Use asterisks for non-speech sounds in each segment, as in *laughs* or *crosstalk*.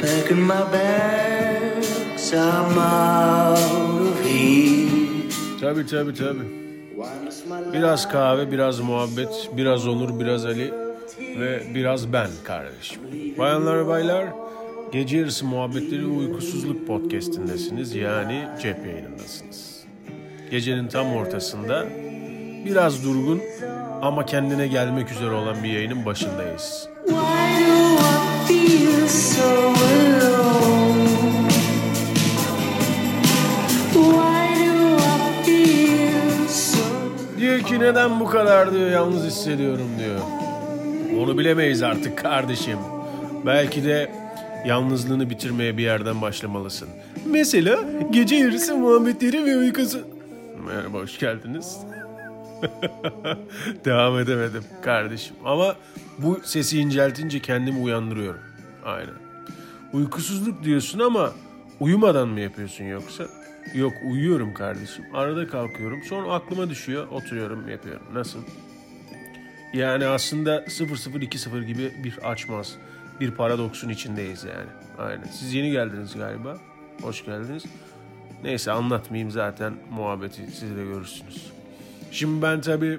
Packing my bags, I'm out of here. Tabii tabii tabii. Biraz kahve, biraz muhabbet, biraz Onur, biraz Ali ve biraz ben kardeşim. Bayanlar baylar, gece yarısı muhabbetleri uykusuzluk podcastindesiniz yani cep yayınındasınız. Gecenin tam ortasında biraz durgun ama kendine gelmek üzere olan bir yayının başındayız. Why Diyor ki neden bu kadar diyor yalnız hissediyorum diyor. Onu bilemeyiz artık kardeşim. Belki de yalnızlığını bitirmeye bir yerden başlamalısın. Mesela gece yarısı muhabbetleri ve uykusu. Merhaba hoş geldiniz. *laughs* Devam edemedim kardeşim. Ama bu sesi inceltince kendimi uyandırıyorum. Aynen. Uykusuzluk diyorsun ama uyumadan mı yapıyorsun yoksa? Yok uyuyorum kardeşim. Arada kalkıyorum. Sonra aklıma düşüyor. Oturuyorum yapıyorum. Nasıl? Yani aslında 0020 gibi bir açmaz. Bir paradoksun içindeyiz yani. Aynen. Siz yeni geldiniz galiba. Hoş geldiniz. Neyse anlatmayayım zaten muhabbeti siz de görürsünüz. Şimdi ben tabii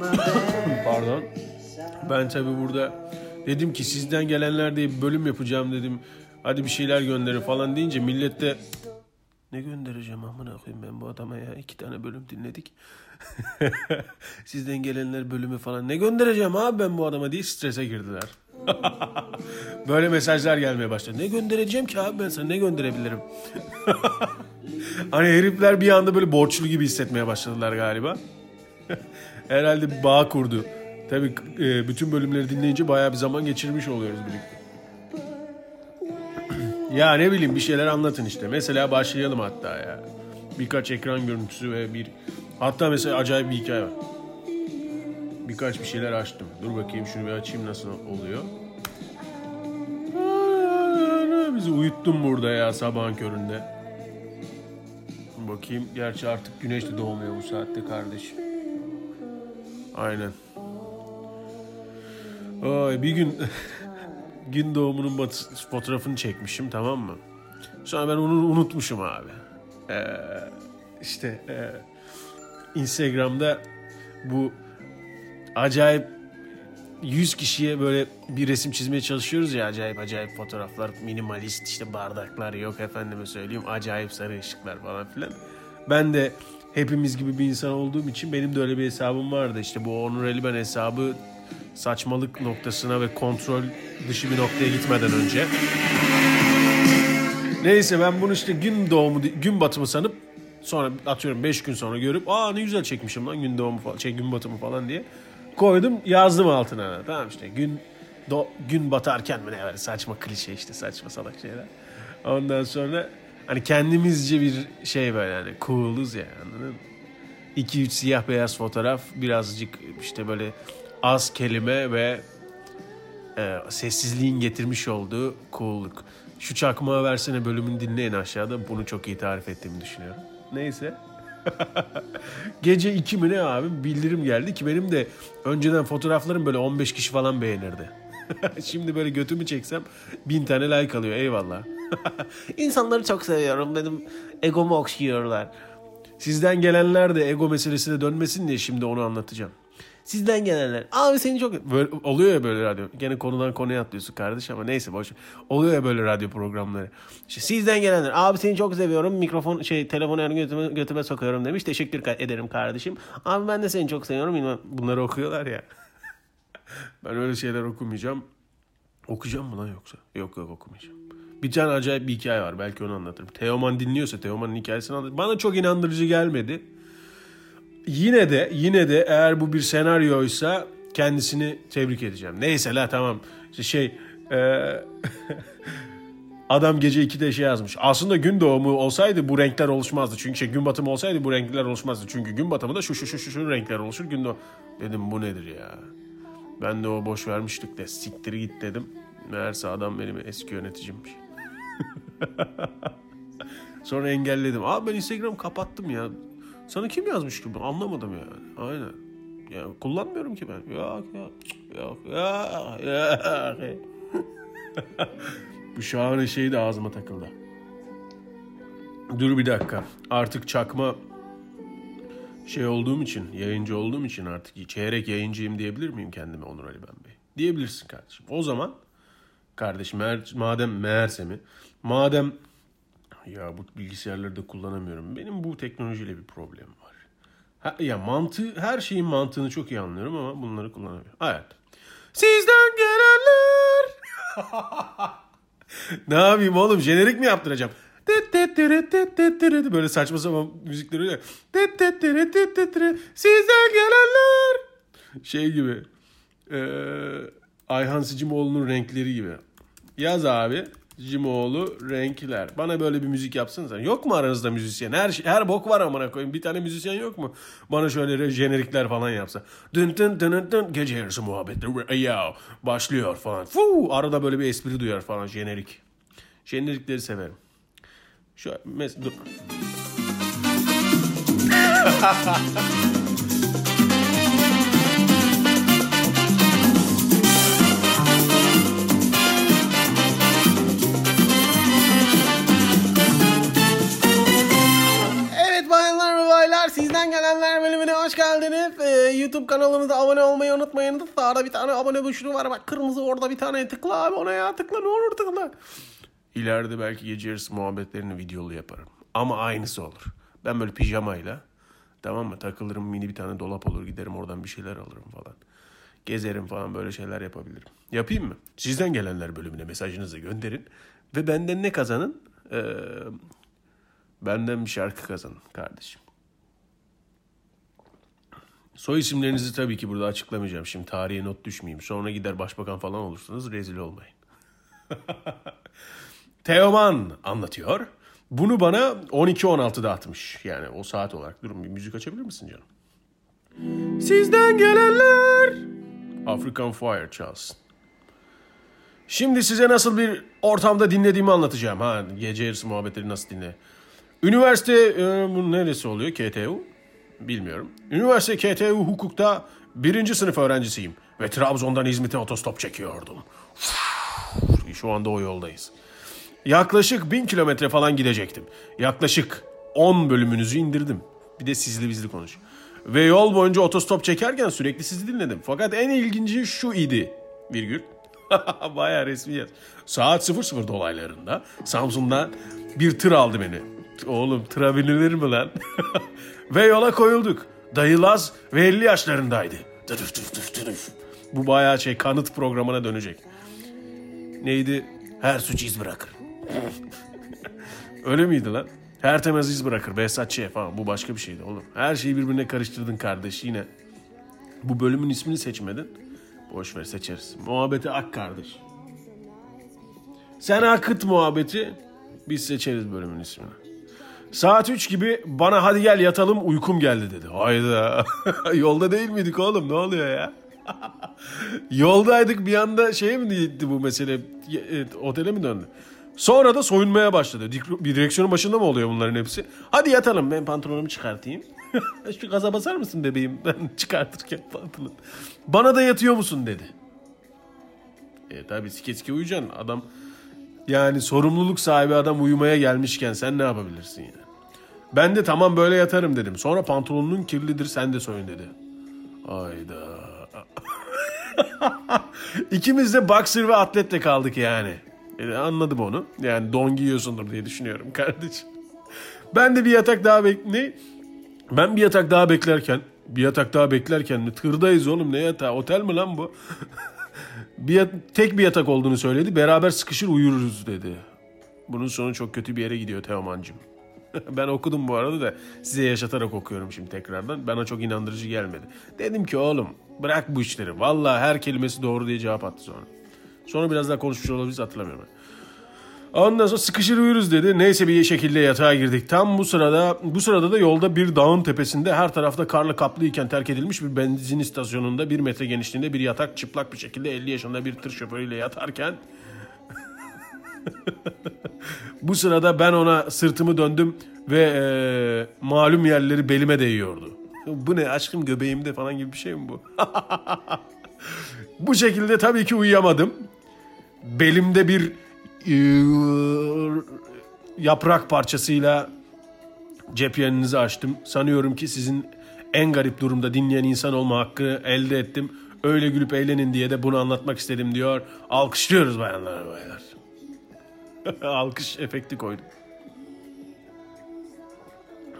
*coughs* pardon. Ben tabii burada dedim ki sizden gelenler diye bir bölüm yapacağım dedim. Hadi bir şeyler gönderin falan deyince millet de ne göndereceğim amına koyayım ben bu adama ya. iki tane bölüm dinledik. *laughs* Sizden gelenler bölümü falan ne göndereceğim abi ben bu adama diye strese girdiler. *laughs* Böyle mesajlar gelmeye başladı. Ne göndereceğim ki abi ben sana ne gönderebilirim? *laughs* hani herifler bir anda böyle borçlu gibi hissetmeye başladılar galiba. Herhalde bağ kurdu. Tabii e, bütün bölümleri dinleyince bayağı bir zaman geçirmiş oluyoruz birlikte. ya ne bileyim bir şeyler anlatın işte. Mesela başlayalım hatta ya. Birkaç ekran görüntüsü ve bir... Hatta mesela acayip bir hikaye var. Birkaç bir şeyler açtım. Dur bakayım şunu bir açayım nasıl oluyor. Bizi uyuttun burada ya sabahın köründe. Bakayım. Gerçi artık güneş de doğmuyor bu saatte kardeşim. Aynen. Ay bir gün *laughs* gün doğumunun batı- fotoğrafını çekmişim tamam mı? Sonra ben onu unutmuşum abi. Ee, işte e, Instagram'da bu acayip 100 kişiye böyle bir resim çizmeye çalışıyoruz ya acayip acayip fotoğraflar minimalist işte bardaklar yok efendime söyleyeyim acayip sarı ışıklar falan filan. Ben de hepimiz gibi bir insan olduğum için benim de öyle bir hesabım vardı işte bu Onur Eliben hesabı saçmalık noktasına ve kontrol dışı bir noktaya gitmeden önce. Neyse ben bunu işte gün doğumu gün batımı sanıp sonra atıyorum 5 gün sonra görüp aa ne güzel çekmişim lan gün doğumu falan şey gün batımı falan diye koydum yazdım altına tamam işte gün do, gün batarken mi ne var saçma klişe işte saçma salak şeyler. Ondan sonra hani kendimizce bir şey böyle hani cool'uz ya anladın mı? 2-3 siyah beyaz fotoğraf birazcık işte böyle az kelime ve e, sessizliğin getirmiş olduğu cool'luk. Şu çakmağı versene bölümünü dinleyin aşağıda. Bunu çok iyi tarif ettiğimi düşünüyorum. Neyse. *laughs* Gece 2 mi ne abi bildirim geldi ki benim de önceden fotoğraflarım böyle 15 kişi falan beğenirdi. *laughs* Şimdi böyle götümü çeksem bin tane like alıyor eyvallah. *laughs* İnsanları çok seviyorum dedim. Egomu okşuyorlar. Sizden gelenler de ego meselesine dönmesin diye şimdi onu anlatacağım. Sizden gelenler. Abi seni çok... Böyle, oluyor ya böyle radyo. Gene konudan konuya atlıyorsun kardeş ama neyse boş. Oluyor ya böyle radyo programları. İşte sizden gelenler. Abi seni çok seviyorum. Mikrofon şey telefonu gün götüme, götüme sokuyorum demiş. Teşekkür ederim kardeşim. Abi ben de seni çok seviyorum. Bunları okuyorlar ya. *laughs* ben öyle şeyler okumayacağım. Okuyacağım mı lan yoksa? Yok yok okumayacağım. Bir tane acayip bir hikaye var. Belki onu anlatırım. Teoman dinliyorsa Teoman'ın hikayesini anlatırım. Bana çok inandırıcı gelmedi. Yine de yine de eğer bu bir senaryoysa kendisini tebrik edeceğim. Neyse la tamam. İşte şey e, *laughs* adam gece 2'de şey yazmış. Aslında gün doğumu olsaydı bu renkler oluşmazdı. Çünkü şey, gün batımı olsaydı bu renkler oluşmazdı. Çünkü gün batımında şu şu şu şu, şu renkler oluşur. Gün doğumu. Dedim bu nedir ya? Ben de o boş vermiştik de siktir git dedim. Meğerse adam benim eski yöneticimmiş. *laughs* Sonra engelledim. Abi ben Instagram kapattım ya. Sana kim yazmış ki? Ben Anlamadım yani. Aynen. Ya kullanmıyorum ki ben. Yok yok. Yok yok. yok. *laughs* Bu şahane şey de ağzıma takıldı. Dur bir dakika. Artık çakma şey olduğum için, yayıncı olduğum için artık çeyrek yayıncıyım diyebilir miyim kendime Onur Ali Ben Bey? Diyebilirsin kardeşim. O zaman kardeşim madem meğerse mi? Madem ya bu bilgisayarları da kullanamıyorum. Benim bu teknolojiyle bir problemim var. Ha, ya mantığı, her şeyin mantığını çok iyi anlıyorum ama bunları kullanamıyorum. Evet. Sizden gelenler. *laughs* ne yapayım oğlum? Jenerik mi yaptıracağım? Böyle saçma sapan müzikleri. Sizden gelenler. Şey gibi. Eee Ayhan Sicimoğlu'nun renkleri gibi. Yaz abi. Cimoğlu renkler. Bana böyle bir müzik yapsınız. Yok mu aranızda müzisyen? Her şey, her bok var amına koyayım. Bir tane müzisyen yok mu? Bana şöyle jenerikler falan yapsa. Dın dın dın dın, dın gece yarısı muhabbetleri. Ya başlıyor falan. Fuu, arada böyle bir espri duyar falan jenerik. Jenerikleri severim. Şu mes dur. *laughs* sizden gelenler bölümüne hoş geldiniz. Ee, YouTube kanalımıza abone olmayı unutmayın. Sağda bir tane abone tuşu var bak kırmızı orada bir tane tıkla abi ona ya tıkla ne olur tıkla. İleride belki gece yarısı muhabbetlerini videolu yaparım. Ama aynısı olur. Ben böyle pijamayla tamam mı takılırım mini bir tane dolap olur giderim oradan bir şeyler alırım falan. Gezerim falan böyle şeyler yapabilirim. Yapayım mı? Sizden gelenler bölümüne mesajınızı gönderin. Ve benden ne kazanın? Ee, benden bir şarkı kazanın kardeşim. Soy isimlerinizi tabii ki burada açıklamayacağım. Şimdi tarihe not düşmeyeyim. Sonra gider başbakan falan olursunuz. Rezil olmayın. *laughs* Teoman anlatıyor. Bunu bana 12-16'da atmış. Yani o saat olarak. Durun bir müzik açabilir misin canım? Sizden gelenler. African Fire çalsın. Şimdi size nasıl bir ortamda dinlediğimi anlatacağım. Ha gece yarısı muhabbetleri nasıl dinle. Üniversite e, bu neresi oluyor? KTU? Bilmiyorum. Üniversite KTU hukukta birinci sınıf öğrencisiyim. Ve Trabzon'dan İzmit'e otostop çekiyordum. Şu anda o yoldayız. Yaklaşık bin kilometre falan gidecektim. Yaklaşık 10 bölümünüzü indirdim. Bir de sizli bizli konuş. Ve yol boyunca otostop çekerken sürekli sizi dinledim. Fakat en ilginci şu idi. Virgül. *laughs* Bayağı resmiyet. Saat 00 dolaylarında Samsun'dan bir tır aldı beni. Oğlum tıra binilir mi lan? *laughs* ve yola koyulduk. Dayı Laz ve 50 yaşlarındaydı. Tıdıf tıf tıf tıdıf. Bu bayağı şey kanıt programına dönecek. Neydi? Her suç iz bırakır. Öyle miydi lan? Her temez iz bırakır. Behzat Ç. falan. Bu başka bir şeydi oğlum. Her şeyi birbirine karıştırdın kardeş yine. Bu bölümün ismini seçmedin. Boş ver seçeriz. Muhabbeti ak kardeş. Sen akıt muhabbeti. Biz seçeriz bölümün ismini. Saat 3 gibi bana hadi gel yatalım uykum geldi dedi. Hayda. *laughs* Yolda değil miydik oğlum ne oluyor ya? *laughs* Yoldaydık bir anda şeye mi gitti bu mesele? E, Otele mi döndü? Sonra da soyunmaya başladı. Bir direksiyonun başında mı oluyor bunların hepsi? Hadi yatalım ben pantolonumu çıkartayım. *laughs* Şu gaza basar mısın bebeğim? Ben çıkartırken pantolon. Bana da yatıyor musun dedi. E tabi sike sike uyuyacaksın. Adam yani sorumluluk sahibi adam uyumaya gelmişken sen ne yapabilirsin yani? Ben de tamam böyle yatarım dedim. Sonra pantolonun kirlidir sen de soyun dedi. Hayda. *laughs* İkimiz de boxer ve atletle kaldık yani. E, anladım onu. Yani don giyiyorsundur diye düşünüyorum kardeşim. Ben de bir yatak daha bek... Ben bir yatak daha beklerken... Bir yatak daha beklerken mi? Tırdayız oğlum ne yatağı? Otel mi lan bu? *laughs* bir yat- tek bir yatak olduğunu söyledi. Beraber sıkışır uyuruz dedi. Bunun sonu çok kötü bir yere gidiyor Teoman'cığım. *laughs* ben okudum bu arada da size yaşatarak okuyorum şimdi tekrardan. Bana çok inandırıcı gelmedi. Dedim ki oğlum bırak bu işleri. Vallahi her kelimesi doğru diye cevap attı sonra. Sonra biraz daha konuşmuş olabiliriz hatırlamıyorum. Ondan sonra sıkışır uyuruz dedi. Neyse bir şekilde yatağa girdik. Tam bu sırada bu sırada da yolda bir dağın tepesinde her tarafta karla kaplıyken terk edilmiş bir benzin istasyonunda bir metre genişliğinde bir yatak çıplak bir şekilde 50 yaşında bir tır şoförüyle yatarken *laughs* bu sırada ben ona sırtımı döndüm ve eee, malum yerleri belime değiyordu. Bu ne aşkım göbeğimde falan gibi bir şey mi bu? *laughs* bu şekilde tabii ki uyuyamadım. belimde bir eee, yaprak parçasıyla cep yayınınızı açtım. Sanıyorum ki sizin en garip durumda dinleyen insan olma hakkı elde ettim. Öyle gülüp eğlenin diye de bunu anlatmak istedim diyor. Alkışlıyoruz bayanlar baylar. *laughs* Alkış efekti koydum.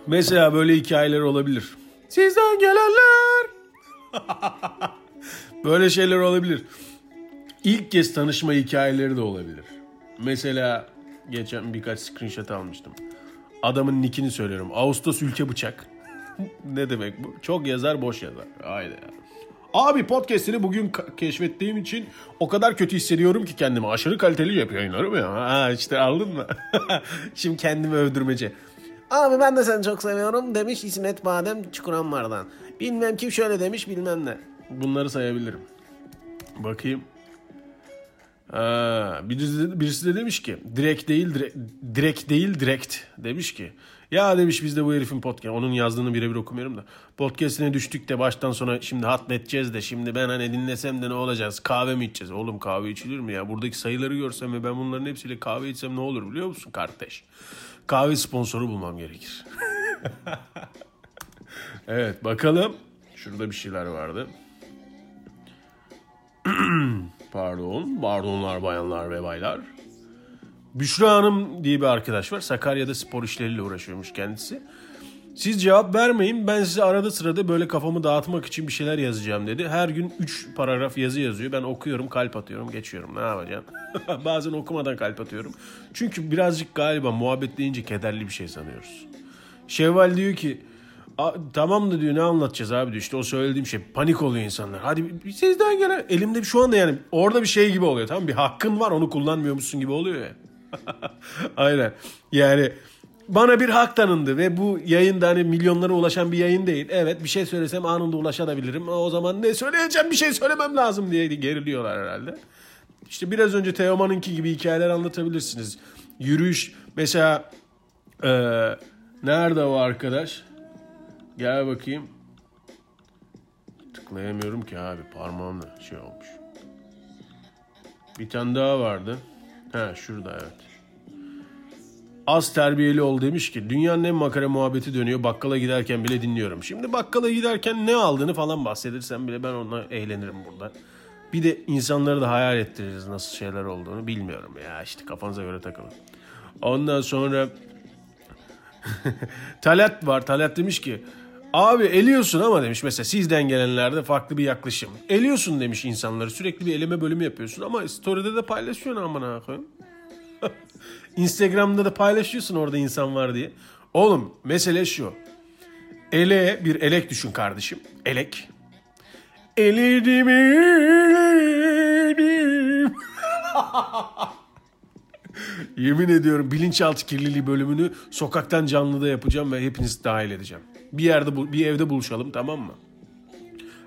Mesela böyle hikayeler olabilir. Sizden gelenler. *laughs* böyle şeyler olabilir. İlk kez tanışma hikayeleri de olabilir. Mesela geçen birkaç screenshot almıştım. Adamın nickini söylüyorum. Ağustos ülke bıçak. *laughs* ne demek bu? Çok yazar boş yazar. Haydi ya. Abi podcast'ini bugün keşfettiğim için o kadar kötü hissediyorum ki kendimi. Aşırı kaliteli yapıyor yayınlarım ya. Ha işte aldın mı? *laughs* Şimdi kendimi övdürmece. Abi ben de seni çok seviyorum demiş İsmet Badem Çukuranlar'dan. Bilmem kim şöyle demiş bilmem ne. Bunları sayabilirim. Bakayım. Ha, birisi, de, birisi de demiş ki direkt değil direkt, direkt değil direkt demiş ki ya demiş biz de bu herifin podcast onun yazdığını birebir okumuyorum da podcastine düştük de baştan sona şimdi hatmedeceğiz de şimdi ben hani dinlesem de ne olacağız kahve mi içeceğiz? Oğlum kahve içilir mi ya? Buradaki sayıları görsem ve ben bunların hepsiyle kahve içsem ne olur biliyor musun kardeş? Kahve sponsoru bulmam gerekir. *laughs* Evet bakalım. Şurada bir şeyler vardı. *clears throat* Pardon. Pardonlar bayanlar ve baylar. Büşra Hanım diye bir arkadaş var. Sakarya'da spor işleriyle uğraşıyormuş kendisi. Siz cevap vermeyin. Ben size arada sırada böyle kafamı dağıtmak için bir şeyler yazacağım dedi. Her gün 3 paragraf yazı yazıyor. Ben okuyorum, kalp atıyorum, geçiyorum. Ne yapacağım? *laughs* Bazen okumadan kalp atıyorum. Çünkü birazcık galiba muhabbet deyince kederli bir şey sanıyoruz. Şevval diyor ki "A- tamam da diyor ne anlatacağız abi diyor. İşte o söylediğim şey panik oluyor insanlar. Hadi sizden gelen elimde şu anda yani orada bir şey gibi oluyor tamam? Bir hakkın var onu kullanmıyormuşsun gibi oluyor ya. *laughs* Aynen. Yani bana bir hak tanındı ve bu yayında hani milyonlara ulaşan bir yayın değil. Evet bir şey söylesem anında ulaşabilirim. O zaman ne söyleyeceğim bir şey söylemem lazım diye geriliyorlar herhalde. İşte biraz önce Teoman'ınki gibi hikayeler anlatabilirsiniz. Yürüyüş mesela eee, nerede o arkadaş? Gel bakayım. Tıklayamıyorum ki abi parmağımla şey olmuş. Bir tane daha vardı. Ha şurada evet. Az terbiyeli ol demiş ki dünyanın en makara muhabbeti dönüyor bakkala giderken bile dinliyorum. Şimdi bakkala giderken ne aldığını falan bahsedersen bile ben onunla eğlenirim burada. Bir de insanları da hayal ettiririz nasıl şeyler olduğunu bilmiyorum ya işte kafanıza göre takılın. Ondan sonra *laughs* Talat var. Talat demiş ki abi eliyorsun ama demiş mesela sizden gelenlerde farklı bir yaklaşım. Eliyorsun demiş insanları. Sürekli bir eleme bölümü yapıyorsun ama story'de de paylaşıyorsun amına koyayım. *laughs* Instagram'da da paylaşıyorsun orada insan var diye. Oğlum mesele şu. Ele bir elek düşün kardeşim. Elek. Eledim eledim. *laughs* Yemin ediyorum bilinçaltı kirliliği bölümünü sokaktan canlıda yapacağım ve hepinizi dahil edeceğim. Bir yerde bir evde buluşalım tamam mı?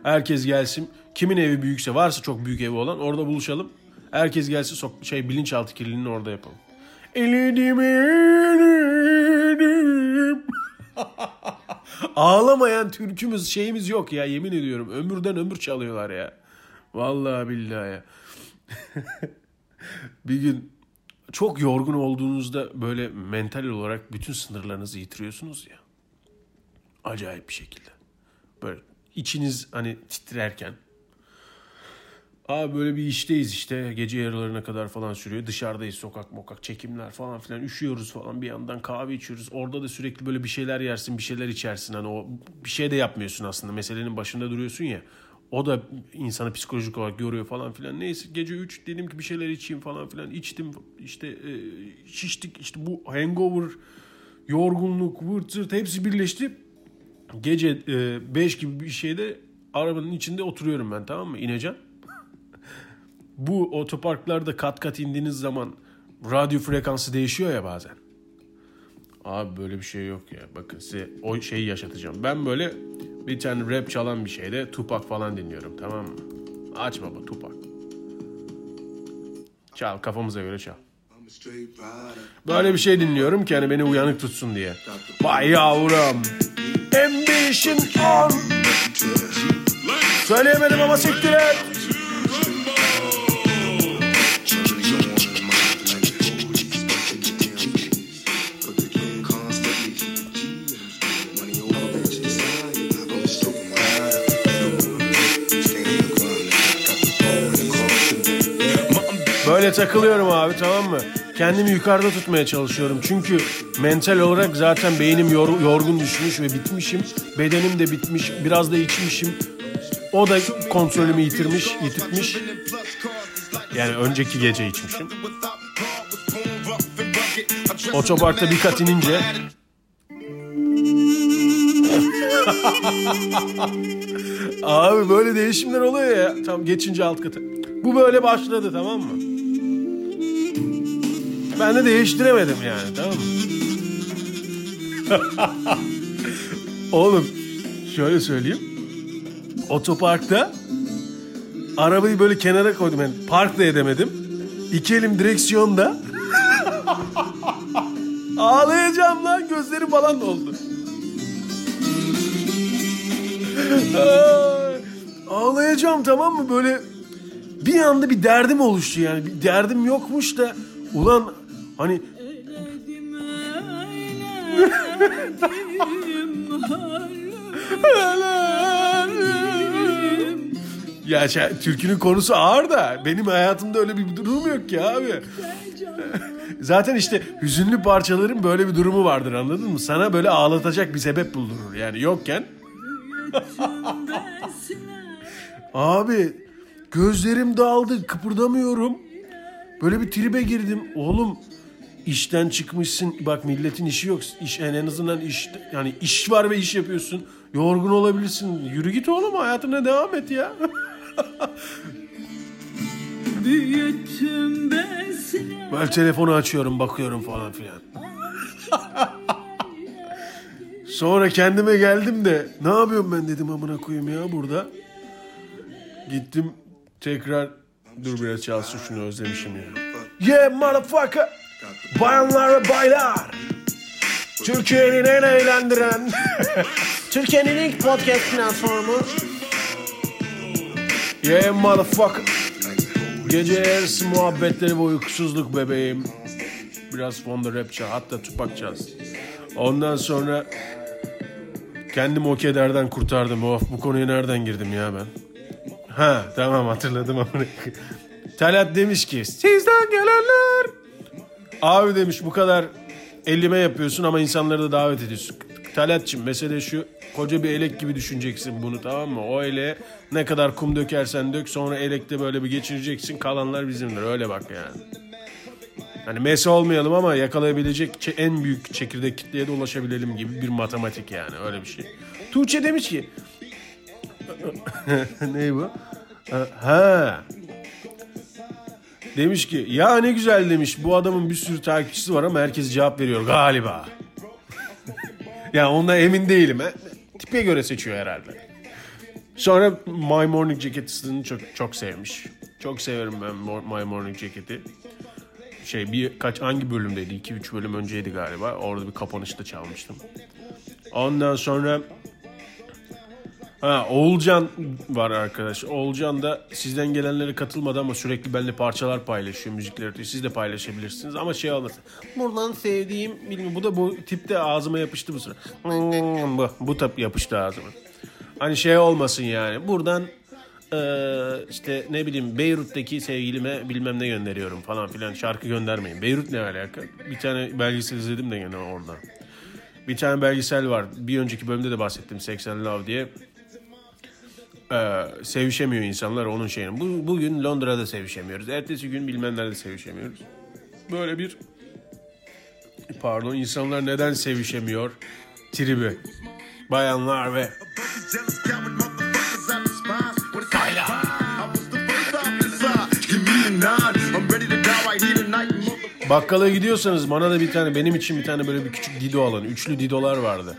Herkes gelsin. Kimin evi büyükse varsa çok büyük evi olan orada buluşalım. Herkes gelsin sok şey bilinçaltı kirliliğini orada yapalım. Eledim eledim. *laughs* Ağlamayan türkümüz şeyimiz yok ya yemin ediyorum. Ömürden ömür çalıyorlar ya. Vallahi billahi ya. *laughs* bir gün çok yorgun olduğunuzda böyle mental olarak bütün sınırlarınızı yitiriyorsunuz ya. Acayip bir şekilde. Böyle içiniz hani titrerken. Abi böyle bir işteyiz işte gece yarılarına kadar falan sürüyor. Dışarıdayız sokak mokak çekimler falan filan üşüyoruz falan bir yandan kahve içiyoruz. Orada da sürekli böyle bir şeyler yersin bir şeyler içersin. Hani o bir şey de yapmıyorsun aslında meselenin başında duruyorsun ya. O da insanı psikolojik olarak yoruyor falan filan. Neyse gece 3 dedim ki bir şeyler içeyim falan filan. içtim işte e, şiştik işte bu hangover yorgunluk vırt zırt hepsi birleşti. Gece 5 gibi bir şeyde arabanın içinde oturuyorum ben tamam mı? İneceğim. *laughs* Bu otoparklarda kat kat indiğiniz zaman radyo frekansı değişiyor ya bazen. Abi böyle bir şey yok ya. Bakın size o şeyi yaşatacağım. Ben böyle bir tane rap çalan bir şeyde Tupac falan dinliyorum tamam mı? Aç baba Tupac. Çal kafamıza göre çal. Böyle bir şey dinliyorum ki hani beni uyanık tutsun diye. Vay yavrum. Ambition on. Söyleyemedim ama siktir et. Takılıyorum abi tamam mı? Kendimi yukarıda tutmaya çalışıyorum. Çünkü mental olarak zaten beynim yor- yorgun düşmüş ve bitmişim. Bedenim de bitmiş. Biraz da içmişim. O da kontrolümü yitirmiş, yitirtmiş. Yani önceki gece içmişim. Otoparkta bir kat inince *laughs* Abi böyle değişimler oluyor ya. Tam geçince alt katı. Bu böyle başladı tamam mı? Ben de değiştiremedim yani tamam mı? *laughs* Oğlum şöyle söyleyeyim. Otoparkta arabayı böyle kenara koydum. Yani park da edemedim. İki elim direksiyonda. *laughs* Ağlayacağım lan gözlerim falan doldu. Ay, *laughs* Ağlayacağım tamam mı böyle bir anda bir derdim oluştu yani bir derdim yokmuş da ulan hani ya şey, türkünün konusu ağır da benim hayatımda öyle bir durum yok ki abi. Zaten işte hüzünlü parçaların böyle bir durumu vardır anladın mı? Sana böyle ağlatacak bir sebep buldurur yani yokken. Abi gözlerim dağıldı kıpırdamıyorum. Böyle bir tribe girdim. Oğlum işten çıkmışsın. Bak milletin işi yok. İş, yani en azından iş yani iş var ve iş yapıyorsun. Yorgun olabilirsin. Yürü git oğlum hayatına devam et ya. *laughs* Büyüttüm ben seni Böyle telefonu açıyorum bakıyorum falan filan. *laughs* Sonra kendime geldim de ne yapıyorum ben dedim amına koyayım ya burada. Gittim tekrar dur biraz çalsın şunu özlemişim ya. Yeah motherfucker. Bayanlar ve baylar. Türkiye'nin en eğlendiren. *laughs* Türkiye'nin ilk podcast platformu. Yeah motherfucker. Gece yarısı muhabbetleri ve uykusuzluk bebeğim. Biraz fonda rap çal, hatta tupak çalsın. Ondan sonra kendimi o kederden kurtardım. Of bu konuya nereden girdim ya ben? Ha tamam hatırladım ama. Talat demiş ki sizden gelenler. Abi demiş bu kadar ellime yapıyorsun ama insanları da davet ediyorsun. Talatçım mesele şu koca bir elek gibi düşüneceksin bunu tamam mı? O ele ne kadar kum dökersen dök sonra elekte böyle bir geçireceksin kalanlar bizimdir öyle bak yani. Hani Messi olmayalım ama yakalayabilecek en büyük çekirdek kitleye de ulaşabilelim gibi bir matematik yani öyle bir şey. Tuğçe demiş ki *laughs* ne bu? Ha. Demiş ki ya ne güzel demiş bu adamın bir sürü takipçisi var ama herkes cevap veriyor galiba. *laughs* ya ondan emin değilim. He. Tipe göre seçiyor herhalde. Sonra My Morning Jacket'ını çok çok sevmiş. Çok severim ben My Morning Jacket'i. Şey bir kaç hangi bölümdeydi? 2-3 bölüm önceydi galiba. Orada bir kapanışta çalmıştım. Ondan sonra Ha Oğulcan var arkadaş. Oğulcan da sizden gelenlere katılmadı ama sürekli benimle parçalar paylaşıyor, müzikleri atıyor. Siz de paylaşabilirsiniz ama şey olmasın. Buradan sevdiğim bilmiyorum. Bu da bu tipte ağzıma yapıştı bu sıra. Bu, bu tip yapıştı ağzıma. Hani şey olmasın yani. Buradan eee, işte ne bileyim Beyrut'taki sevgilime bilmem ne gönderiyorum falan filan. Şarkı göndermeyin. Beyrut ne alaka? Bir tane belgesel izledim de gene orada. Bir tane belgesel var. Bir önceki bölümde de bahsettim. 80 Love diye. Ee, sevişemiyor insanlar onun şeyini. Bu, bugün Londra'da sevişemiyoruz. Ertesi gün bilmem nerede sevişemiyoruz. Böyle bir pardon insanlar neden sevişemiyor tribi. Bayanlar ve Bakkala gidiyorsanız bana da bir tane benim için bir tane böyle bir küçük dido alın. Üçlü didolar vardı.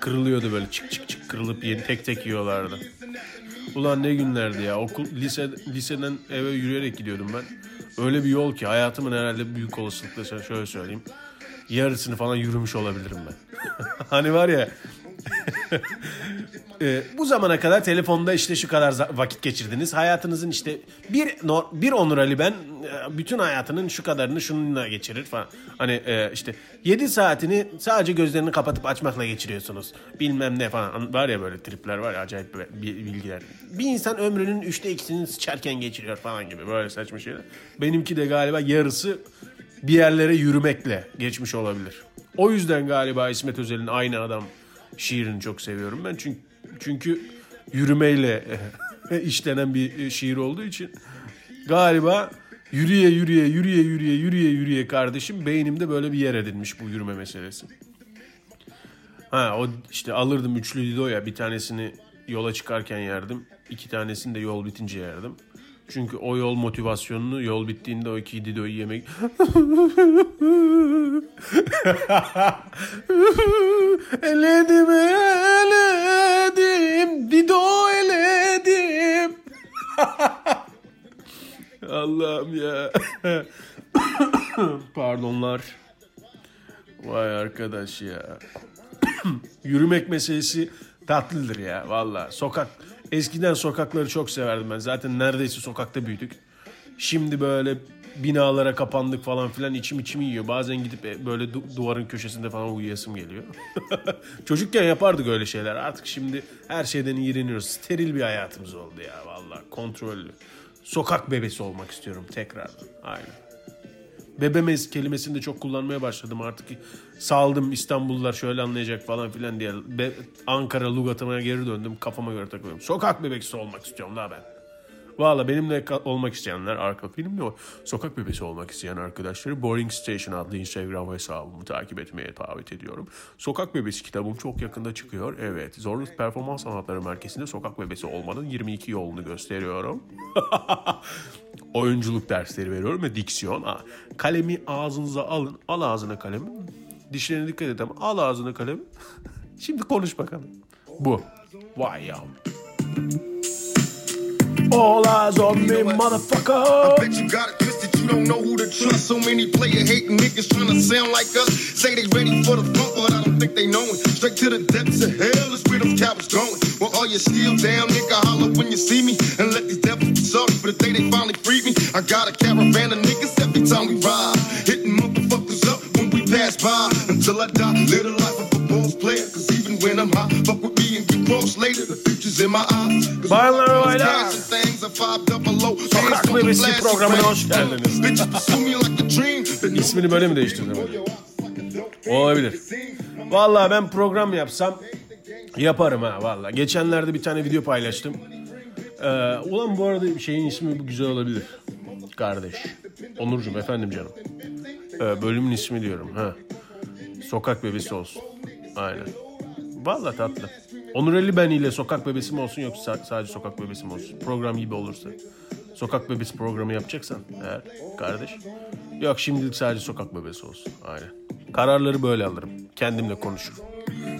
Kırılıyordu böyle çık çık çık kırılıp yeni tek tek yiyorlardı. Ulan ne günlerdi ya. Okul lise liseden eve yürüyerek gidiyordum ben. Öyle bir yol ki hayatımın herhalde büyük olasılıkla şöyle söyleyeyim. Yarısını falan yürümüş olabilirim ben. *laughs* hani var ya Ee, bu zamana kadar telefonda işte şu kadar vakit geçirdiniz. Hayatınızın işte bir bir Onur Ali ben e, bütün hayatının şu kadarını şununla geçirir falan. Hani e, işte 7 saatini sadece gözlerini kapatıp açmakla geçiriyorsunuz. Bilmem ne falan. Var ya böyle tripler var ya acayip bi- bilgiler. Bir insan ömrünün üçte ikisini sıçarken geçiriyor falan gibi böyle saçma şeyler. Benimki de galiba yarısı bir yerlere yürümekle geçmiş olabilir. O yüzden galiba İsmet Özel'in aynı adam şiirini çok seviyorum ben. Çünkü çünkü yürümeyle *laughs* işlenen bir şiir olduğu için galiba yürüye yürüye yürüye yürüye yürüye yürüye kardeşim beynimde böyle bir yer edinmiş bu yürüme meselesi. Ha o işte alırdım üçlü dido ya bir tanesini yola çıkarken yerdim. iki tanesini de yol bitince yerdim. Çünkü o yol motivasyonunu yol bittiğinde o iki didoyu yemek... *laughs* eledim eledim dido eledim. *laughs* Allah'ım ya. *coughs* Pardonlar. Vay arkadaş ya. *coughs* Yürümek meselesi tatlıdır ya valla. Sokak eskiden sokakları çok severdim ben. Zaten neredeyse sokakta büyüdük. Şimdi böyle binalara kapandık falan filan içim içimi yiyor. Bazen gidip e, böyle du- duvarın köşesinde falan uyuyasım geliyor. *laughs* Çocukken yapardık öyle şeyler. Artık şimdi her şeyden iğreniyoruz. Steril bir hayatımız oldu ya valla. Kontrollü. Sokak bebesi olmak istiyorum tekrardan. Aynen. Bebemez kelimesini de çok kullanmaya başladım artık. Saldım İstanbullular şöyle anlayacak falan filan diye. Be- Ankara lugatıma geri döndüm. Kafama göre takılıyorum. Sokak bebekisi olmak istiyorum la ben. Valla benimle olmak isteyenler arka filmle sokak bebesi olmak isteyen arkadaşları Boring Station adlı Instagram hesabımı takip etmeye davet ediyorum. Sokak Bebesi kitabım çok yakında çıkıyor. Evet Zorlu Performans Sanatları Merkezi'nde sokak bebesi olmanın 22 yolunu gösteriyorum. *laughs* Oyunculuk dersleri veriyorum ve diksiyon. Ha, Kalemi ağzınıza alın. Al ağzına kalemi. Dişlerine dikkat ama al ağzına kalemi. *laughs* Şimdi konuş bakalım. Bu. Vay yavrum. All eyes on me, motherfucker. I bet you got it twisted, you don't know who to trust. So many player hating niggas trying to sound like us. Say they ready for the front, but I don't think they know it. Straight to the depths of hell is where them cowards going. Well, all you still down, nigga, holler when you see me. And let these devils be sorry for the day they finally freed me. I got a caravan of niggas every time we ride. Hitting motherfuckers up when we pass by. Until I die, live the life of a boss player. Cause even when I'm high, Bayanlar baylar. Sokak Bebesi programına hoş geldiniz. İsmini böyle mi değiştirdim? Olabilir. Vallahi ben program yapsam yaparım ha vallahi. Geçenlerde bir tane video paylaştım. Ee, ulan bu arada şeyin ismi bu güzel olabilir. Kardeş. Onurcuğum efendim canım. Ee, bölümün ismi diyorum. ha. Sokak bebesi olsun. Aynen. Vallahi tatlı. Onur Ali ben ile sokak bebesi mi olsun yoksa sa- sadece sokak bebesi mi olsun? Program gibi olursa. Sokak bebesi programı yapacaksan eğer kardeş. Yok şimdilik sadece sokak bebesi olsun. Aynen. Kararları böyle alırım. Kendimle konuşurum.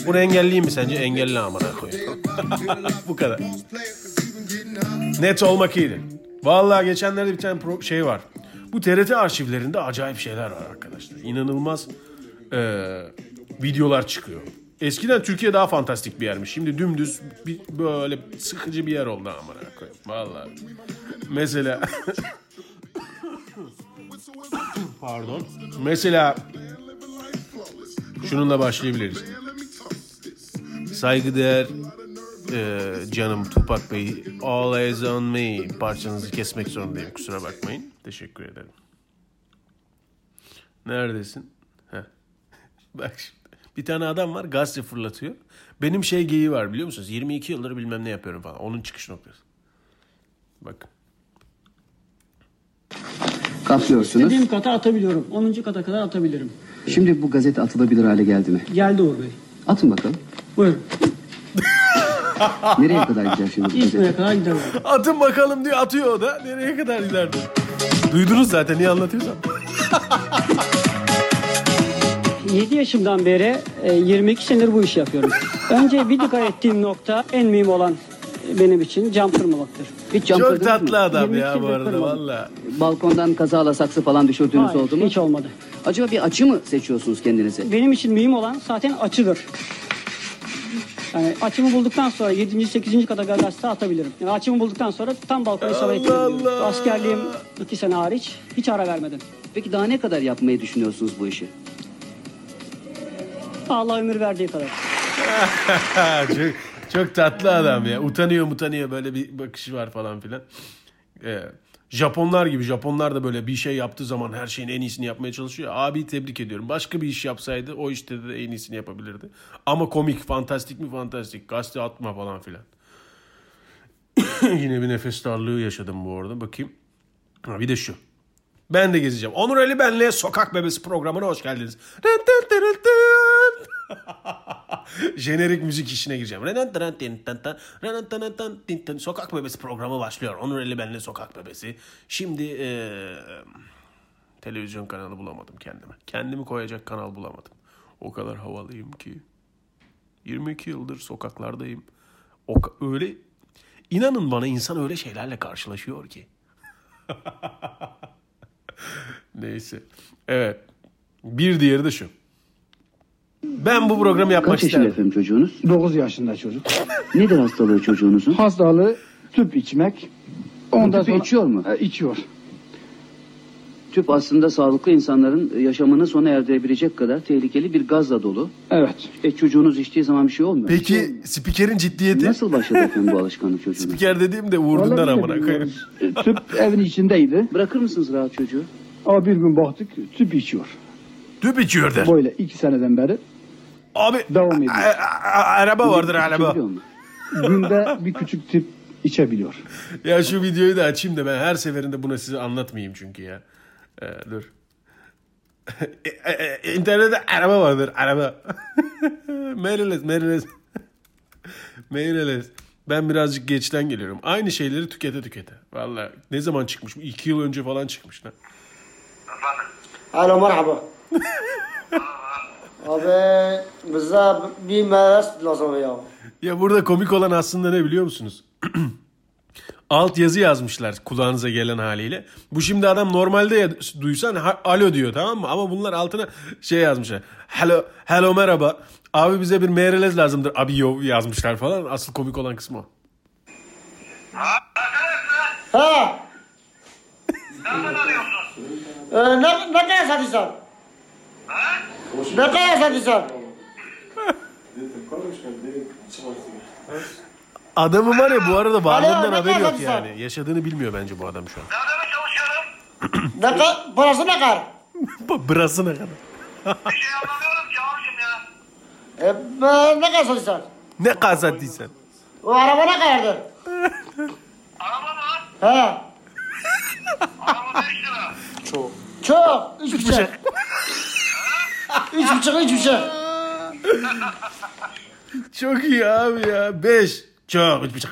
Bunu engelleyeyim mi sence? Engelle amına koyayım. *laughs* Bu kadar. Net olmak iyidir. Vallahi geçenlerde bir tane pro- şey var. Bu TRT arşivlerinde acayip şeyler var arkadaşlar. İnanılmaz eee, videolar çıkıyor. Eskiden Türkiye daha fantastik bir yermiş. Şimdi dümdüz bir, böyle sıkıcı bir yer oldu amına koyayım. Vallahi. Mesela *coughs* Pardon. Mesela şununla başlayabiliriz. Saygıdeğer e, canım Tupak Bey All Eyes On Me parçanızı kesmek zorundayım kusura bakmayın. Teşekkür ederim. Neredesin? Heh. *laughs* Bak şimdi. Bir tane adam var gazete fırlatıyor. Benim şey geyiği var biliyor musunuz? 22 yıldır bilmem ne yapıyorum falan. Onun çıkış noktası. Bakın. Kaplıyorsunuz. İstediğim kata atabiliyorum. 10. kata kadar atabilirim. Şimdi bu gazete atılabilir hale geldi mi? Geldi Uğur Bey. Atın bakalım. Buyurun. *laughs* Nereye kadar gider şimdi bu İzmir'e gazete? kadar gidelim. Atın bakalım diyor atıyor o da. Nereye kadar giderdi? Duydunuz zaten niye anlatıyorsam. *laughs* 7 yaşımdan beri e, 22 senedir bu işi yapıyorum. Önce bir dikkat ettiğim nokta en mühim olan e, benim için cam kırmamaktır. Hiç cam Çok kırdınız tatlı mı? adam 22 ya bu yıldır arada kırmadım. valla. Balkondan kazayla saksı falan düşürdüğünüz Hayır, oldu mu? hiç olmadı. Acaba bir açı mı seçiyorsunuz kendinize? Benim için mühim olan zaten açıdır. Yani açımı bulduktan sonra 7. 8. kata gazete atabilirim. Yani açımı bulduktan sonra tam balkona edebilirim. Allah! Askerliğim 2 sene hariç hiç ara vermedim. Peki daha ne kadar yapmayı düşünüyorsunuz bu işi? Allah ömür verdiği kadar. *laughs* Çok, çok tatlı adam ya. Utanıyor utanıyor böyle bir bakışı var falan filan. Ee, Japonlar gibi. Japonlar da böyle bir şey yaptığı zaman her şeyin en iyisini yapmaya çalışıyor. Abi tebrik ediyorum. Başka bir iş yapsaydı o işte de en iyisini yapabilirdi. Ama komik, fantastik mi fantastik. Gazete atma falan filan. *coughs* Yine bir nefes darlığı yaşadım bu arada. Bakayım. Ha, bir de şu. Ben de gezeceğim. Onur Ali benle Sokak Bebesi programına hoş geldiniz. *laughs* Jenerik müzik işine gireceğim. Sokak Bebesi programı başlıyor. Onur Ali benle Sokak Bebesi. Şimdi eee, televizyon kanalı bulamadım kendime. Kendimi koyacak kanal bulamadım. O kadar havalıyım ki. 22 yıldır sokaklardayım. O öyle inanın bana insan öyle şeylerle karşılaşıyor ki. *laughs* Neyse. Evet. Bir diğeri de şu. Ben bu programı yapmak Kaç yaşında efendim çocuğunuz? 9 yaşında çocuk. Nedir hastalığı çocuğunuzun? Hastalığı tüp içmek. Ondan Tüpü sonra içiyor mu? E, içiyor. Tüp aslında sağlıklı insanların yaşamını sona erdirebilecek kadar tehlikeli bir gazla dolu. Evet. E çocuğunuz içtiği zaman bir şey olmuyor. mu? Peki spikerin ciddiyeti? Nasıl başladı efendim bu alışkanlık *laughs* çocuğunuz? Spiker dediğim de vurdundan Vallahi amına koyayım. bilmiyoruz. E, Tüp *laughs* evin içindeydi. Bırakır mısınız rahat çocuğu? Ama bir gün baktık tüp içiyor. Tüp içiyor der. Böyle iki seneden beri Abi devam ediyor. araba vardır araba. Günde *laughs* bir küçük tip içebiliyor. Ya şu videoyu da açayım da ben her seferinde bunu size anlatmayayım çünkü ya. Ee, dur. *laughs* E, e, e, internette araba vardır araba. Meriles Meriles. Meriles. Ben birazcık geçten geliyorum. Aynı şeyleri tükete tükete. Valla ne zaman çıkmış? İki yıl önce falan çıkmış lan. Alo merhaba. *laughs* abi bize bir meyve lazım ya. Ya burada komik olan aslında ne biliyor musunuz? *clears throat* Alt yazı yazmışlar kulağınıza gelen haliyle. Bu şimdi adam normalde ya, duysan ha- alo diyor tamam mı? Ama bunlar altına şey yazmışlar. Hello, hello merhaba. Abi bize bir meyrelez lazımdır. Abi yo yazmışlar falan. Asıl komik olan kısmı o. Ha? Ee, ne, ne kadar satıyorsun? Ne kadar satıyorsun? *laughs* Adamın var ya bu arada varlığından haberi yok yani. Yaşadığını bilmiyor bence bu adam şu an. Ne kadar, parası ne kadar? Burası ne kadar? Ee, e, ne kadar satıyorsun? Ne kazattıysan. O araba ne kadardır? Araba mı? He. Araba 5 lira. Çok. Üç buçuk. Üç buçuk, üç buçuk. Çok iyi abi ya. Beş. Çok. Üç buçuk.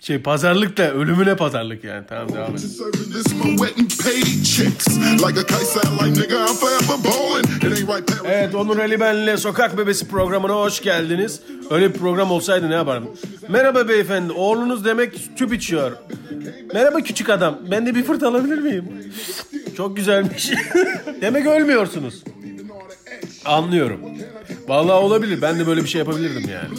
Şey pazarlık da ölümüne pazarlık yani. Tamam devam edelim. Evet Onur Ali Ben'le Sokak Bebesi programına hoş geldiniz. Öyle bir program olsaydı ne yaparım? Merhaba beyefendi. Oğlunuz demek tüp içiyor. Merhaba küçük adam. Ben de bir fırt alabilir miyim? Çok güzelmiş. *laughs* demek ölmüyorsunuz. Anlıyorum. Vallahi olabilir. Ben de böyle bir şey yapabilirdim yani.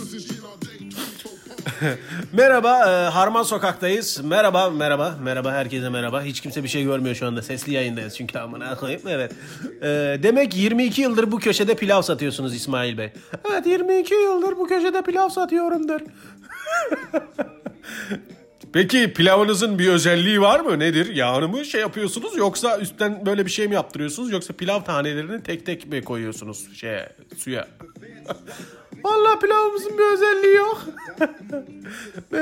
*laughs* merhaba, e, Harman Sokak'tayız. Merhaba, merhaba, merhaba, herkese merhaba. Hiç kimse bir şey görmüyor şu anda. Sesli yayındayız çünkü amına koyayım. Evet. E, demek 22 yıldır bu köşede pilav satıyorsunuz İsmail Bey. Evet, 22 yıldır bu köşede pilav satıyorumdur. *laughs* Peki pilavınızın bir özelliği var mı? Nedir? Yağını mı şey yapıyorsunuz yoksa üstten böyle bir şey mi yaptırıyorsunuz yoksa pilav tanelerini tek tek mi koyuyorsunuz şeye suya? *laughs* Vallahi pilavımızın bir özelliği yok. *laughs* Ee,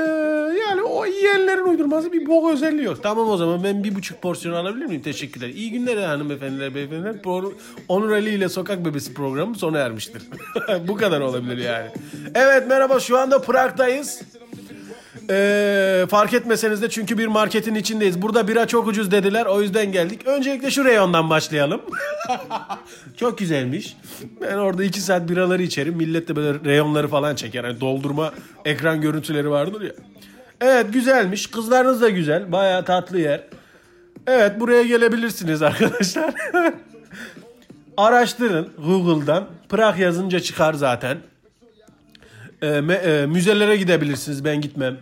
yani o yiyenlerin uydurması bir bok özelliği yok. Tamam o zaman ben bir buçuk porsiyon alabilir miyim? Teşekkürler. İyi günler hanımefendiler, beyefendiler. Pro- Onur Ali ile Sokak Bebesi programı sona ermiştir. *laughs* Bu kadar olabilir yani. Evet merhaba şu anda Prag'dayız. Ee, fark etmeseniz de çünkü bir marketin içindeyiz. Burada bira çok ucuz dediler o yüzden geldik. Öncelikle şu reyondan başlayalım. *laughs* çok güzelmiş. Ben orada iki saat biraları içerim. Millet de böyle reyonları falan çeker. Hani doldurma ekran görüntüleri vardır ya. Evet güzelmiş. Kızlarınız da güzel. Bayağı tatlı yer. Evet buraya gelebilirsiniz *laughs* arkadaşlar. Araştırın Google'dan. Prag yazınca çıkar zaten. E, me- e, müzelere gidebilirsiniz ben gitmem.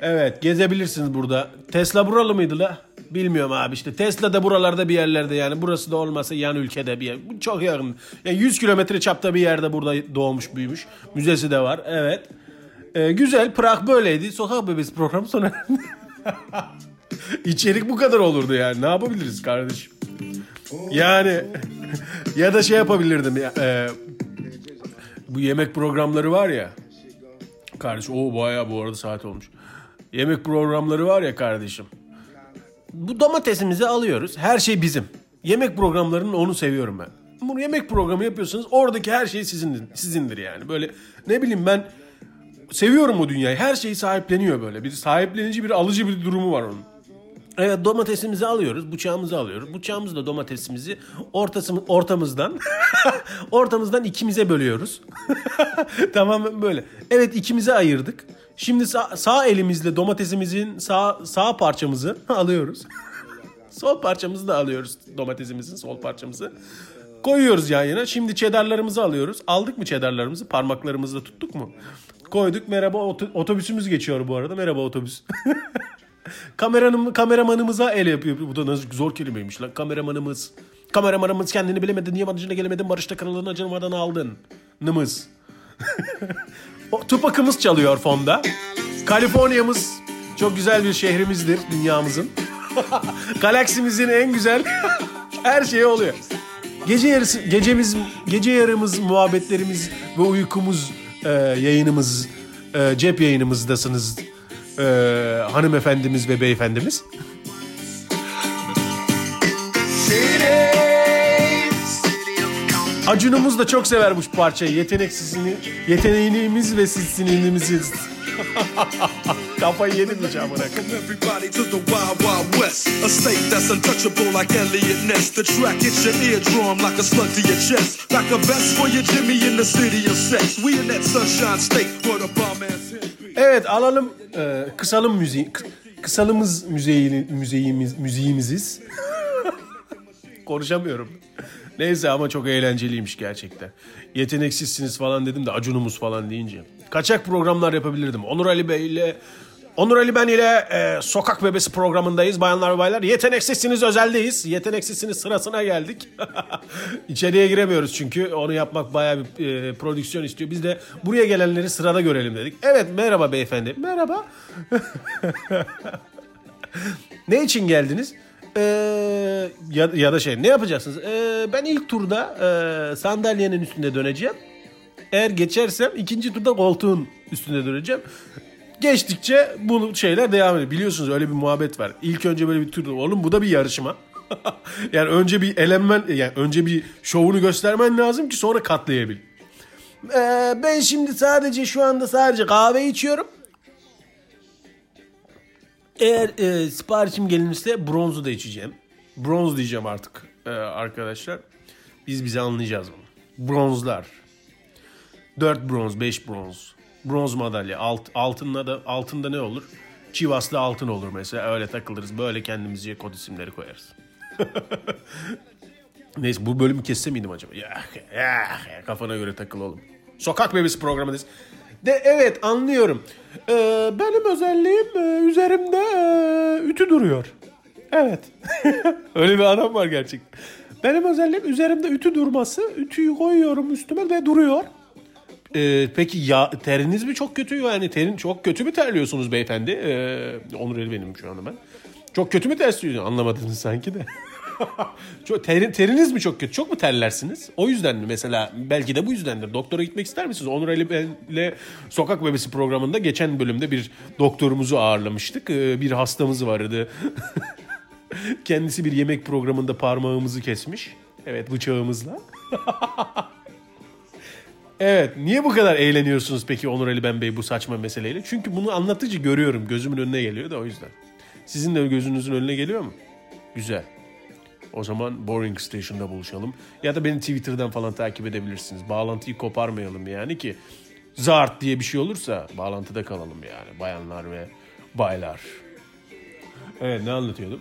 Evet gezebilirsiniz burada. Tesla buralı mıydı la? Bilmiyorum abi işte. Tesla da buralarda bir yerlerde yani. Burası da olmasa yan ülkede bir yer. Çok yakın. Yani 100 kilometre çapta bir yerde burada doğmuş büyümüş. Müzesi de var. Evet. Ee, güzel. Prag böyleydi. Sokak Bebesi programı sona. *laughs* İçerik bu kadar olurdu yani. Ne yapabiliriz kardeşim? Yani *laughs* ya da şey yapabilirdim ya. e, bu yemek programları var ya. Kardeş o bayağı bu arada saat olmuş. Yemek programları var ya kardeşim. Bu domatesimizi alıyoruz. Her şey bizim. Yemek programlarının onu seviyorum ben. Bunu yemek programı yapıyorsanız oradaki her şey sizindir, sizindir yani. Böyle ne bileyim ben seviyorum o dünyayı. Her şeyi sahipleniyor böyle. Bir sahiplenici bir alıcı bir durumu var onun. Evet domatesimizi alıyoruz, bıçağımızı alıyoruz. Bıçağımızla domatesimizi ortası, ortamızdan *laughs* ortamızdan ikimize bölüyoruz. *laughs* Tamamen böyle. Evet ikimize ayırdık. Şimdi sağ, sağ elimizle domatesimizin sağ sağ parçamızı *laughs* alıyoruz. sol parçamızı da alıyoruz domatesimizin sol parçamızı. Koyuyoruz yan yana. Şimdi çedarlarımızı alıyoruz. Aldık mı çedarlarımızı? Parmaklarımızla tuttuk mu? Koyduk. Merhaba oto- otobüsümüz geçiyor bu arada. Merhaba otobüs. *laughs* Kameranım, kameramanımıza el yapıyor. Bu da nasıl zor kelimeymiş lan. Kameramanımız. Kameramanımız kendini bilemedi. Niye bana gelemedin? Barış'ta kanalını acımadan aldın. Nımız. *laughs* Tupac'ımız çalıyor fonda. Kaliforniya'mız çok güzel bir şehrimizdir dünyamızın. *laughs* Galaksimizin en güzel *laughs* her şeyi oluyor. Gece yarısı, gecemiz, gece yarımız, muhabbetlerimiz ve uykumuz, e, yayınımız, e, cep yayınımızdasınız e, hanımefendimiz ve beyefendimiz. Acunumuz da çok sever bu parçayı. Yeteneksizini, yeteneğimiz ve sizsinliğimiziz. *laughs* Kafayı yedim hiç amına koyayım. Welcome everybody to the Wild Wild West. A state that's untouchable like Elliot Ness. The track hits your eardrum like a slug to your chest. Like a vest for your Jimmy in the city of sex. We in that sunshine state where the bomb ass hit beat. Evet alalım e, kısalım müziği. Kısalımız müziğini, müziğimiz, müziğimiziz. *laughs* Konuşamıyorum. Neyse ama çok eğlenceliymiş gerçekten. Yeteneksizsiniz falan dedim de acunumuz falan deyince. Kaçak programlar yapabilirdim. Onur Ali Bey ile Onur Ali ben ile e, Sokak Bebesi programındayız. Bayanlar ve baylar. Yeteneksizsiniz özeldeyiz. Yeteneksizsiniz sırasına geldik. *laughs* İçeriye giremiyoruz çünkü. Onu yapmak bayağı bir e, prodüksiyon istiyor. Biz de buraya gelenleri sırada görelim dedik. Evet merhaba beyefendi. Merhaba. *laughs* ne için geldiniz? Ee, ya, ya da şey ne yapacaksınız? Ee, ben ilk turda e, sandalyenin üstünde döneceğim. Eğer geçersem ikinci turda koltuğun üstünde döneceğim. Geçtikçe bu şeyler devam ediyor. Biliyorsunuz öyle bir muhabbet var. İlk önce böyle bir turda oğlum bu da bir yarışma. *laughs* yani önce bir elenmen yani önce bir şovunu göstermen lazım ki sonra katlayabil. Ee, ben şimdi sadece şu anda sadece kahve içiyorum. Eğer e, siparişim gelirse bronzu da içeceğim. Bronz diyeceğim artık e, arkadaşlar. Biz bize anlayacağız bunu. Bronzlar. 4 bronz, 5 bronz. Bronz madalya. Alt, altında da altında ne olur? Çivaslı altın olur mesela. Öyle takılırız. Böyle kendimize kod isimleri koyarız. *laughs* Neyse bu bölümü kesse miydim acaba? Ya, ya, ya, kafana göre takıl oğlum. Sokak bebesi programındayız. De evet anlıyorum. Ee, benim özelliğim e, üzerimde e, ütü duruyor. Evet. *laughs* Öyle bir adam var gerçekten. Benim özelliğim üzerimde ütü durması. Ütüyü koyuyorum üstüme ve duruyor. Ee, peki ya teriniz mi çok kötü yani terin çok kötü mü terliyorsunuz beyefendi? Ee, Onur El benim şu anda ben. Çok kötü mü terliyorsunuz? Anlamadınız sanki de. *laughs* *laughs* çok, terin, teriniz mi çok kötü? Çok mu terlersiniz? O yüzden mi mesela? Belki de bu yüzdendir. Doktora gitmek ister misiniz? Onur Ali ile Sokak Bebesi programında geçen bölümde bir doktorumuzu ağırlamıştık. Ee, bir hastamız vardı. *laughs* Kendisi bir yemek programında parmağımızı kesmiş. Evet bıçağımızla. *laughs* Evet. Niye bu kadar eğleniyorsunuz peki Onur Ali Ben Bey bu saçma meseleyle? Çünkü bunu anlatıcı görüyorum. Gözümün önüne geliyor da o yüzden. Sizin de gözünüzün önüne geliyor mu? Güzel. O zaman Boring Station'da buluşalım. Ya da beni Twitter'dan falan takip edebilirsiniz. Bağlantıyı koparmayalım yani ki zart diye bir şey olursa bağlantıda kalalım yani. Bayanlar ve baylar. Evet ne anlatıyordum?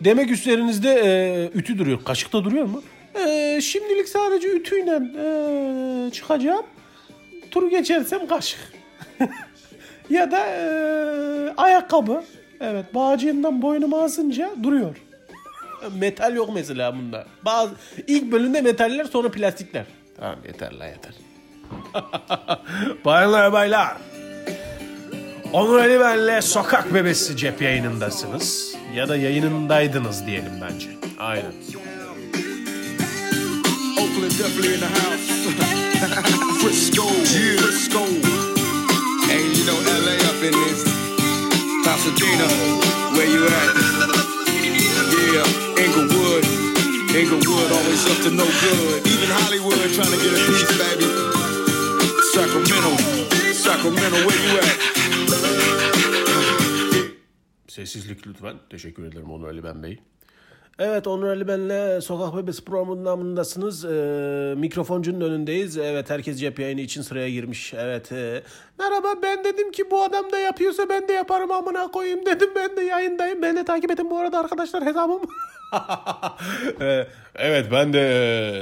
Demek üstlerinizde e, ütü duruyor. Kaşıkta duruyor mu? E, şimdilik sadece ütüyle e, çıkacağım. turu geçersem kaşık. *laughs* ya da eee, ayakkabı. Evet bağcığından boynumu asınca duruyor. Metal yok mesela bunda. Bazı ilk bölümde metaller sonra plastikler. Tamam yeter la yeter. *laughs* Bayanlar baylar. Onur Ali benle Sokak Bebesi cep yayınındasınız. Ya da yayınındaydınız diyelim bence. Aynen. Oakland definitely in the house. *laughs* Frisco, Frisco. And you know LA up in this. Pasadena, where you at? Yeah, Inglewood. Inglewood always up to no good. Even Hollywood trying to get a piece, baby. Sacramento, Sacramento, where you at? Sessizlik lütfen. Teşekkür ederim Onur Ali Ben Bey. Evet Onur Ali Ben'le Sokak Bebesi programındasınız. Ee, mikrofoncunun önündeyiz. Evet herkes cep yayını için sıraya girmiş. Evet. e, merhaba ben dedim ki bu adam da yapıyorsa ben de yaparım amına koyayım *laughs* dedim. Ben de yayındayım. Beni takip edin bu arada arkadaşlar hesabım. *laughs* *laughs* Ee, evet ben de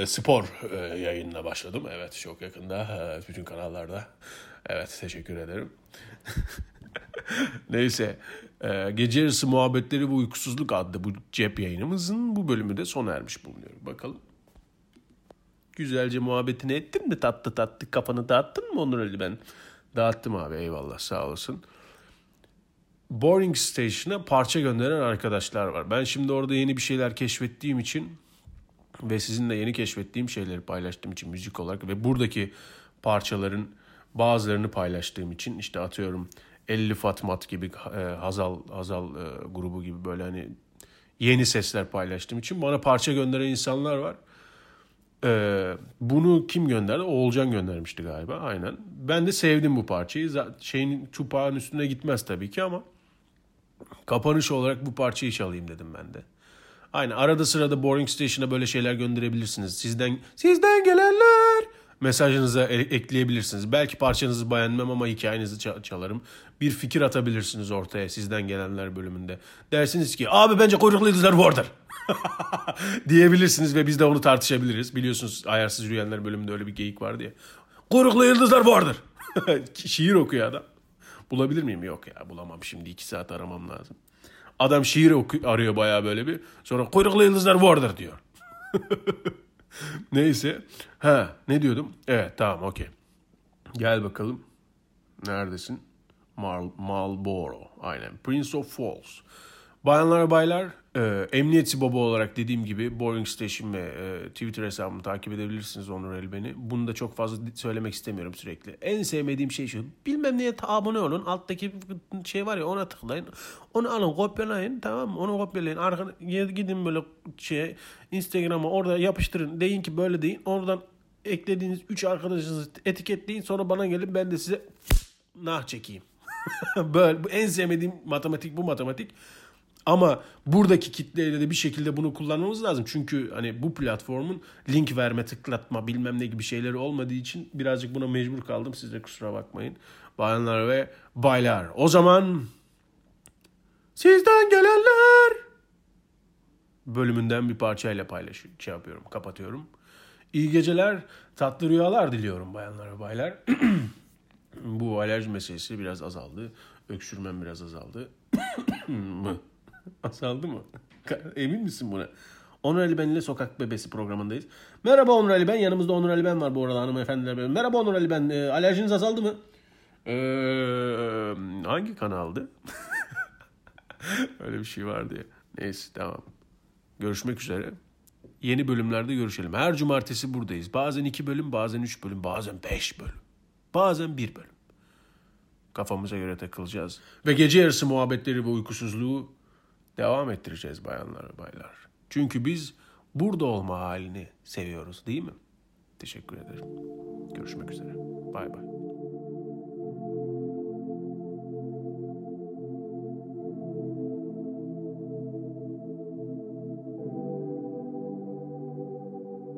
e, spor e, yayınına başladım. Evet çok yakında e, bütün kanallarda. Evet teşekkür ederim. *laughs* Neyse. gece yarısı muhabbetleri ve uykusuzluk adlı bu cep yayınımızın bu bölümü de sona ermiş bulunuyor. Bakalım. Güzelce muhabbetini ettin mi? Tatlı tatlı kafanı dağıttın mı Onur Ali ben? Dağıttım abi eyvallah sağ olasın. Boring Station'a parça gönderen arkadaşlar var. Ben şimdi orada yeni bir şeyler keşfettiğim için ve sizinle yeni keşfettiğim şeyleri paylaştığım için müzik olarak ve buradaki parçaların bazılarını paylaştığım için işte atıyorum 50 Fatmat gibi e, Hazal Hazal e, grubu gibi böyle hani yeni sesler paylaştığım için bana parça gönderen insanlar var. Ee, bunu kim gönderdi? Oğulcan göndermişti galiba. Aynen. Ben de sevdim bu parçayı. Şeyin çupağın üstüne gitmez tabii ki ama kapanış olarak bu parçayı çalayım dedim ben de. Aynen arada sırada Boring Station'a böyle şeyler gönderebilirsiniz. Sizden sizden gelenler mesajınıza e- ekleyebilirsiniz. Belki parçanızı beğenmem ama hikayenizi ça- çalarım. Bir fikir atabilirsiniz ortaya sizden gelenler bölümünde. Dersiniz ki abi bence kuyruklu yıldızlar vardır. *laughs* diyebilirsiniz ve biz de onu tartışabiliriz. Biliyorsunuz Ayarsız Yürüyenler bölümünde öyle bir geyik vardı ya. Kuyruklu yıldızlar vardır. *laughs* Şiir okuyor adam. Bulabilir miyim? Yok ya bulamam şimdi iki saat aramam lazım. Adam şiir oku- arıyor bayağı böyle bir. Sonra kuyruklu yıldızlar vardır diyor. *laughs* Neyse. Ha ne diyordum? Evet tamam okey. Gel bakalım. Neredesin? Mal Marlboro. Aynen. Prince of Falls. Bayanlar baylar, e, emniyetçi baba olarak dediğim gibi Boring Station ve e, Twitter hesabımı takip edebilirsiniz Onur El beni. Bunu da çok fazla söylemek istemiyorum sürekli. En sevmediğim şey şu. Bilmem neye abone olun. Alttaki şey var ya ona tıklayın. Onu alın kopyalayın tamam mı? Onu kopyalayın. Arkada gidin böyle şey Instagram'a orada yapıştırın. Deyin ki böyle deyin. Oradan eklediğiniz 3 arkadaşınızı etiketleyin. Sonra bana gelin ben de size nah çekeyim. *laughs* böyle en sevmediğim matematik bu matematik. Ama buradaki kitleyle de bir şekilde bunu kullanmamız lazım. Çünkü hani bu platformun link verme, tıklatma bilmem ne gibi şeyleri olmadığı için birazcık buna mecbur kaldım. Siz de kusura bakmayın. Bayanlar ve baylar. O zaman sizden gelenler bölümünden bir parçayla paylaşıyorum. Şey yapıyorum, kapatıyorum. İyi geceler, tatlı rüyalar diliyorum bayanlar ve baylar. *clears throat* bu alerji meselesi biraz azaldı. Öksürmem biraz azaldı. *clears throat* *laughs* Azaldı mı? Emin misin buna? Onur Ali Ben ile Sokak Bebesi programındayız. Merhaba Onur Ali Ben. Yanımızda Onur Ali Ben var bu arada hanımefendiler. benim. Merhaba Onur Ali Ben. Ee, alerjiniz azaldı mı? Ee, hangi kanaldı? *laughs* Öyle bir şey vardı ya. Neyse tamam. Görüşmek üzere. Yeni bölümlerde görüşelim. Her cumartesi buradayız. Bazen iki bölüm, bazen üç bölüm, bazen beş bölüm. Bazen bir bölüm. Kafamıza göre takılacağız. Ve gece yarısı muhabbetleri ve uykusuzluğu devam ettireceğiz bayanlar ve baylar. Çünkü biz burada olma halini seviyoruz değil mi? Teşekkür ederim. Görüşmek üzere. Bay bay.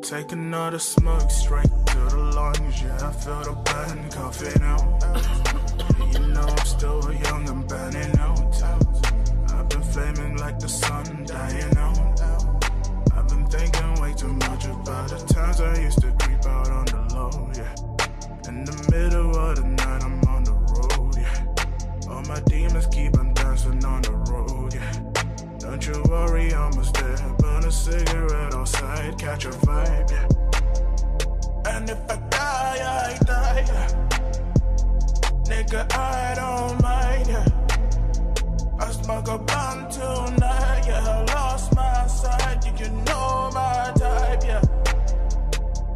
Take another smoke straight to the lungs. Yeah, I feel the burn coughing out. you know I'm still young and burning out. flaming like the sun dying out. I've been thinking way too much about the times I used to creep out on the low, yeah. In the middle of the night, I'm on the road, yeah. All my demons keep on dancing on the road, yeah. Don't you worry, I'm almost there. Burn a cigarette outside, catch a vibe, yeah. And if I die, I die, yeah. Nigga, I don't mind, yeah. I smoke a blunt tonight, yeah. I lost my sight, you can know my type, yeah.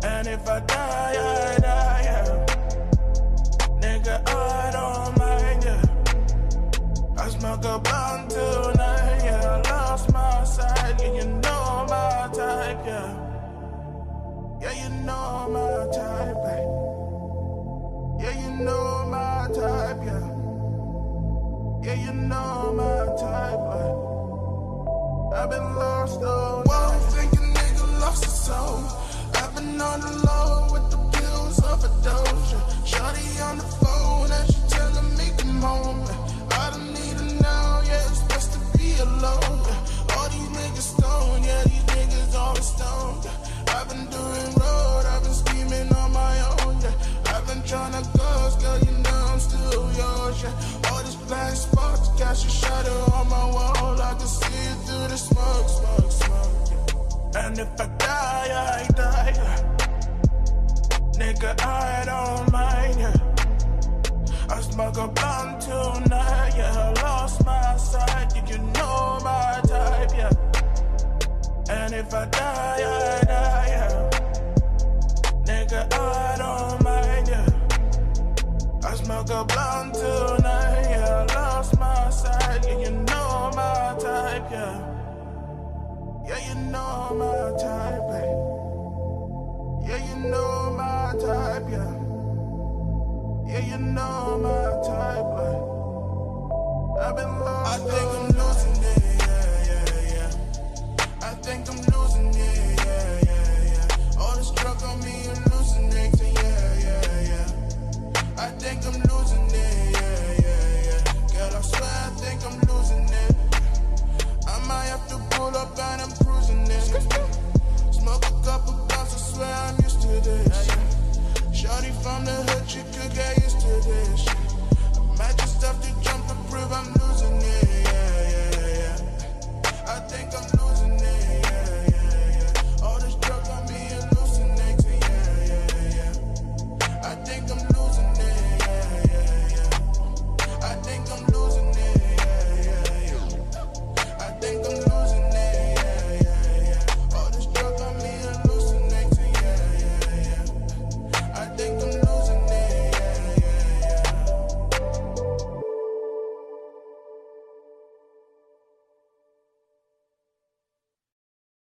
And if I die, I die, yeah. Nigga, I don't mind, yeah. I smoke a blunt tonight, yeah. I lost my sight, yeah. You know my type, yeah. Yeah, you know my type, babe. Yeah, you know know my type, but I've been lost all Whoa, thinking nigga lost his soul. I've been on the low with the pills of a doja. Shawty on the phone and she telling me come home. I don't need her now, yeah, it's best to be alone. All these niggas stone, yeah, these niggas always stoned. I've been doing road, I've been scheming on my own, yeah. I've been trying to ghost, girl, you know I'm still yours, yeah. All these blind spots, cast a shadow on my wall. I can see it through the smoke, smoke, smoke. And if I die, I die. Nigga, I don't mind, yeah. I smoke a blunt tonight, yeah. I lost my sight, you know my type, yeah. And if I die, I die, yeah. Nigga, I don't mind, yeah. I smoke a blunt tonight, yeah.